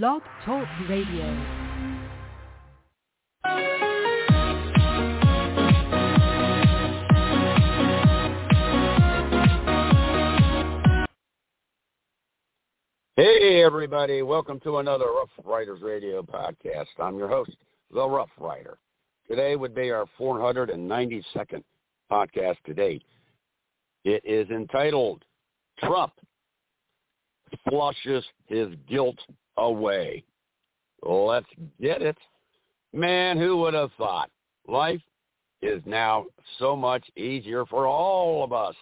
Blog Talk Radio. Hey, everybody. Welcome to another Rough Riders Radio podcast. I'm your host, The Rough Rider. Today would be our 492nd podcast to date. It is entitled Trump Flushes His Guilt Away. Let's get it. Man, who would have thought? Life is now so much easier for all of us.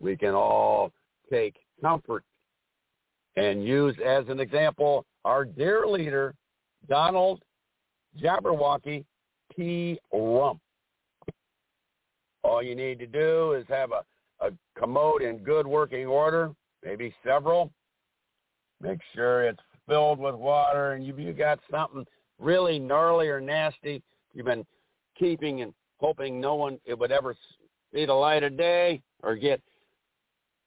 We can all take comfort and use as an example our dear leader, Donald Jabberwocky P. Rump. All you need to do is have a, a commode in good working order, maybe several. Make sure it's filled with water and you, you got something really gnarly or nasty you've been keeping and hoping no one it would ever see the light of day or get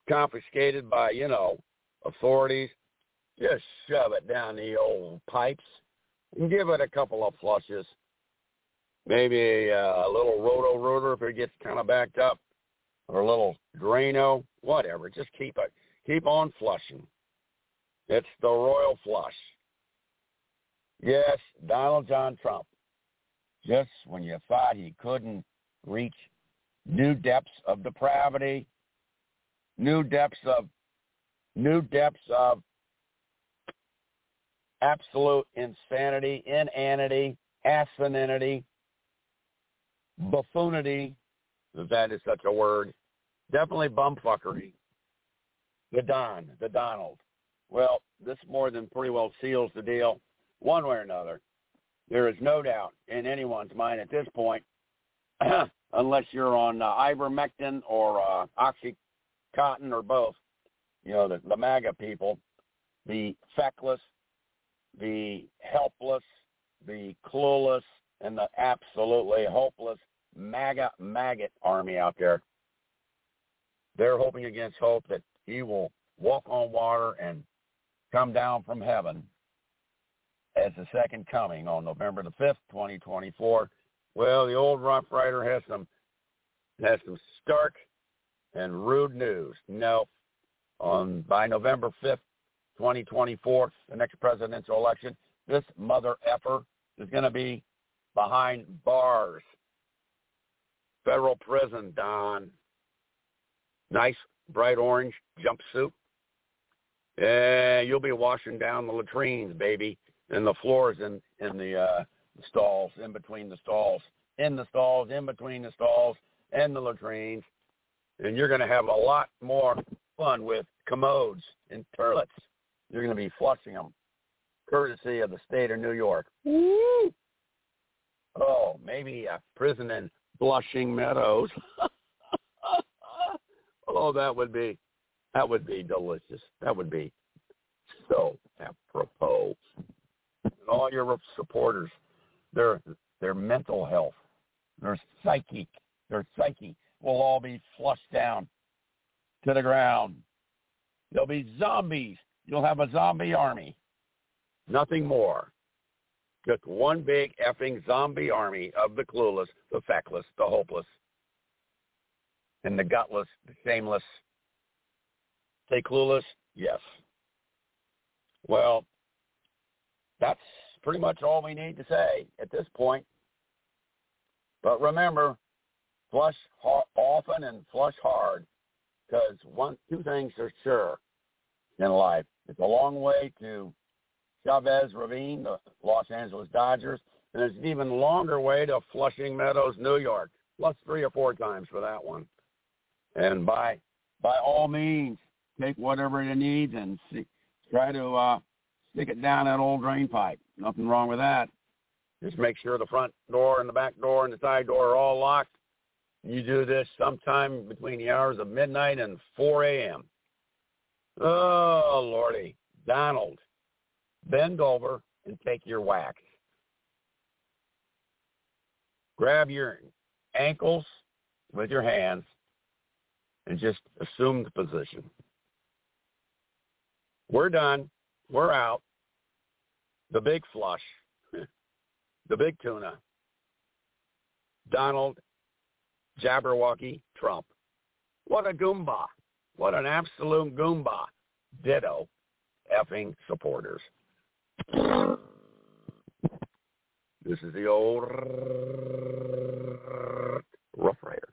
confiscated by, you know, authorities, just shove it down the old pipes and give it a couple of flushes. Maybe a, a little Roto-Rooter if it gets kind of backed up, or a little Drano, whatever. Just keep it, keep on flushing. It's the royal flush. Yes, Donald John Trump. Just when you thought he couldn't reach new depths of depravity, new depths of new depths of absolute insanity, inanity, asininity, buffoonity, if that is such a word, definitely bumfuckery. The Don, the Donald. Well, this more than pretty well seals the deal, one way or another. There is no doubt in anyone's mind at this point, unless you're on uh, ivermectin or uh, oxycontin or both, you know, the, the MAGA people, the feckless, the helpless, the clueless, and the absolutely hopeless MAGA maggot army out there. They're hoping against hope that he will walk on water and come down from heaven as the second coming on November the 5th, 2024. Well, the old Rough Rider has some has some stark and rude news. No, on by November 5th, 2024, the next presidential election, this mother effer is going to be behind bars. Federal prison, Don. Nice bright orange jumpsuit. And you'll be washing down the latrines, baby, and the floors in, in the uh, stalls, in between the stalls, in the stalls, in between the stalls, and the latrines. And you're going to have a lot more fun with commodes and toilets. You're going to be flushing them, courtesy of the state of New York. Woo! Oh, maybe a prison in Blushing Meadows. oh, that would be that would be delicious. That would be so apropos. And all your supporters, their their mental health, their psyche, their psyche will all be flushed down to the ground. There'll be zombies. You'll have a zombie army. Nothing more. Just one big effing zombie army of the clueless, the feckless, the hopeless, and the gutless, the shameless. Say clueless? Yes. Well, that's pretty much all we need to say at this point. But remember, flush often and flush hard because one, two things are sure in life. It's a long way to Chavez Ravine, the Los Angeles Dodgers, and it's an even longer way to Flushing Meadows, New York, plus three or four times for that one. And by by all means, take whatever it needs and see, try to uh, stick it down that old drain pipe. Nothing wrong with that. Just make sure the front door and the back door and the side door are all locked. You do this sometime between the hours of midnight and 4 a.m. Oh, Lordy. Donald, bend over and take your wax. Grab your ankles with your hands and just assume the position. We're done. We're out. the big flush, the big tuna, Donald Jabberwocky Trump. What a goomba. What an absolute goomba. Ditto effing supporters. This is the old Rough Rider.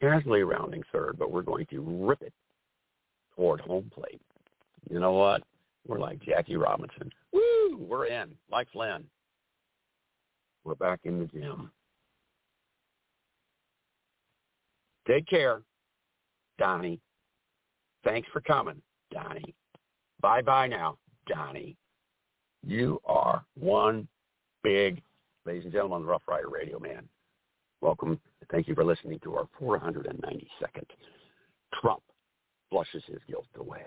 Casually rounding third, but we're going to rip it toward home plate. You know what? We're like Jackie Robinson. Woo! We're in, like Flynn. We're back in the gym. Take care, Donnie. Thanks for coming, Donnie. Bye-bye now, Donnie. You are one big, ladies and gentlemen, Rough Rider Radio Man. Welcome. Thank you for listening to our 492nd Trump flushes his guilt away.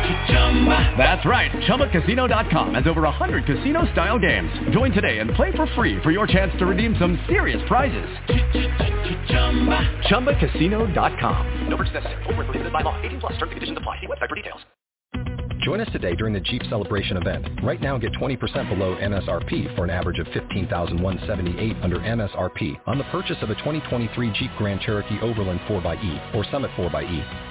That's right. ChumbaCasino.com has over 100 casino-style games. Join today and play for free for your chance to redeem some serious prizes. ChumbaCasino.com. No purchase necessary. Full prohibited by law. 18 plus. Terms and conditions apply. See website for details. Join us today during the Jeep Celebration event. Right now, get 20% below MSRP for an average of 15178 under MSRP on the purchase of a 2023 Jeep Grand Cherokee Overland 4xE or Summit 4xE.